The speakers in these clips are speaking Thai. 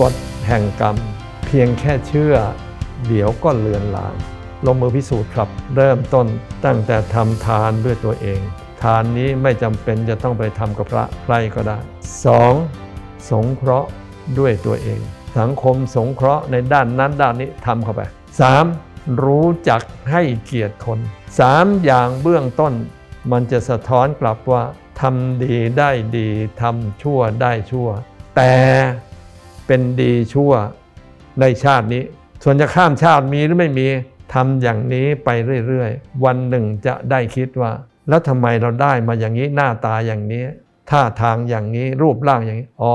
กฎแห่งกรรม เพียงแค่เชื่อ เดี๋ยวก็เลือนลาง ลงมือพิสูจน์ครับ เริ่มต้นตั้งแต่ทำทานด้วยตัวเอง ทานนี้ไม่จำเป็นจะต้องไปทำกับพระใครก็ได้ 2. สงเคราะห์ด้วยตัวเอง สังคมสงเคราะห์ในด้านนั้นด้านนี้ทำเข้าไป 3. รู้จักให้เกียรติคน 3. อย่างเบื้องต้น มันจะสะท้อนกลับว่าทำดีได้ดีทำชั่วได้ชั่ว แต่ เป็นดีชั่วในชาตินี้ ส่วนจะข้ามชาติมีหรือไม่มีทำอย่างนี้ไปเรื่อยๆ วันหนึ่งจะได้คิดว่า แล้วทำไมเราได้มาอย่างนี้หน้าตาอย่างนี้ท่าทางอย่างนี้รูปร่างอย่างนี้ อ๋อ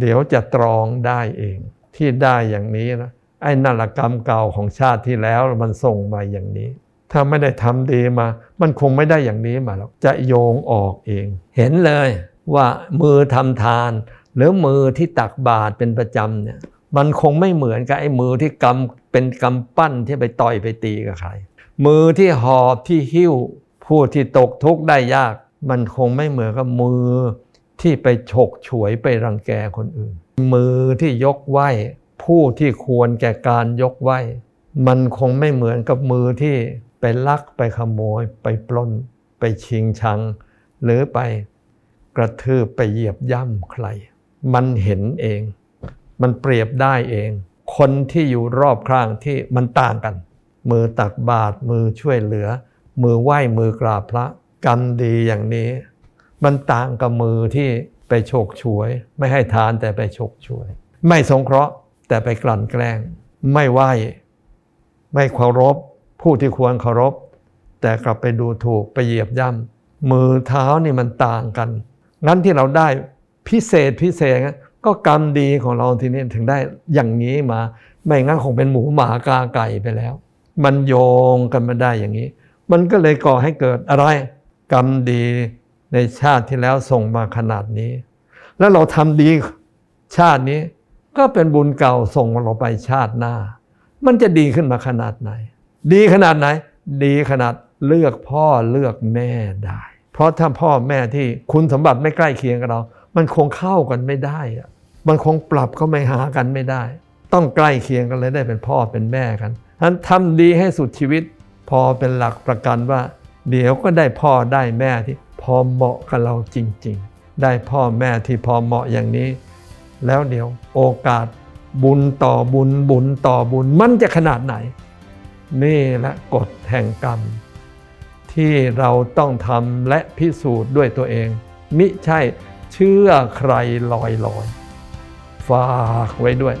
เดี๋ยวจะตรองได้เอง ที่ได้อย่างนี้นะไอ้นั่นละกรรมเก่าของชาติที่แล้วมันส่งมาอย่างนี้ ถ้าไม่ได้ทำดีมา มันคงไม่ได้อย่างนี้มาหรอกจะโยงออกเอง เห็นเลยว่ามือทำทาน หรือมือที่ตักบาตรเป็นประจำเนี่ยมันคงไม่เหมือนกับไอ้มือที่กำเป็นกำปั้นที่ไปต่อยไปตีกับใคร มือที่หอบที่หิ้ว ผู้ที่ตกทุกข์ได้ยาก มันคงไม่เหมือนกับมือที่ไปฉกฉวยไปรังแกคนอื่น มือที่ยกไหวผู้ที่ควรแก่การยกไหวมันคงไม่เหมือนกับมือที่ไปลักไปขโมย ไปปล้น ไปชิงชัง หรือไปกระทืบไปเหยียบย่ำใคร มันเห็นเอง มันเปรียบได้เอง คนที่อยู่รอบข้างที่มันต่างกัน มือตักบาตรมือช่วยเหลือ มือไหว้มือกราบพระกรรมดีอย่างนี้ มันต่างกับมือที่ไปโฉกฉวย ไม่ให้ทานแต่ไปโฉกฉวย ไม่สงเคราะห์แต่ไปกลั่นแกล้ง ไม่ไหว้ไม่เคารพ ผู้ที่ควรเคารพ แต่กลับไปดูถูกไปเหยียบย่ำมือเท้านี่มันต่างกัน งั้นที่เราได้ พิเศษพิเศษก็กรรมดีของเราทีนี้ถึงได้อย่างนี้มา ไม่งั้นคงเป็นหมูหมากาไก่ไปแล้ว มันโยงกันมาได้อย่างนี้ มันก็เลยก่อให้เกิดอะไร กรรมดีในชาติที่แล้วส่งมาขนาดนี้ แล้วเราทำดีชาตินี้ ก็เป็นบุญเก่าส่งเราไปชาติหน้า มันจะดีขึ้นมาขนาดไหน ดีขนาดไหน ดีขนาดเลือกพ่อเลือกแม่ได้ เพราะถ้าพ่อแม่ที่คุณสมบัติไม่ใกล้เคียงกับเรา มันคงเข้ากันไม่ได้อะมันคงปรับก็ไม่หากันไม่ได้ ต้องใกล้เคียงกันเลยได้เป็นพ่อเป็นแม่กันฉะนั้นทำดีให้สุดชีวิต พอเป็นหลักประกันว่า เดี๋ยวก็ได้พ่อได้แม่ที่พอเหมาะกับเราจริง ๆ ได้พ่อแม่ที่พอเหมาะอย่างนี้ แล้วเดี๋ยวโอกาสบุญต่อบุญบุญต่อบุญมันจะขนาดไหน นี่และกฎแห่งกรรม ที่เราต้องทำและพิสูจน์ด้วยตัวเอง มิใช่ เชื่อใครลอยลอยฝากไว้ด้วย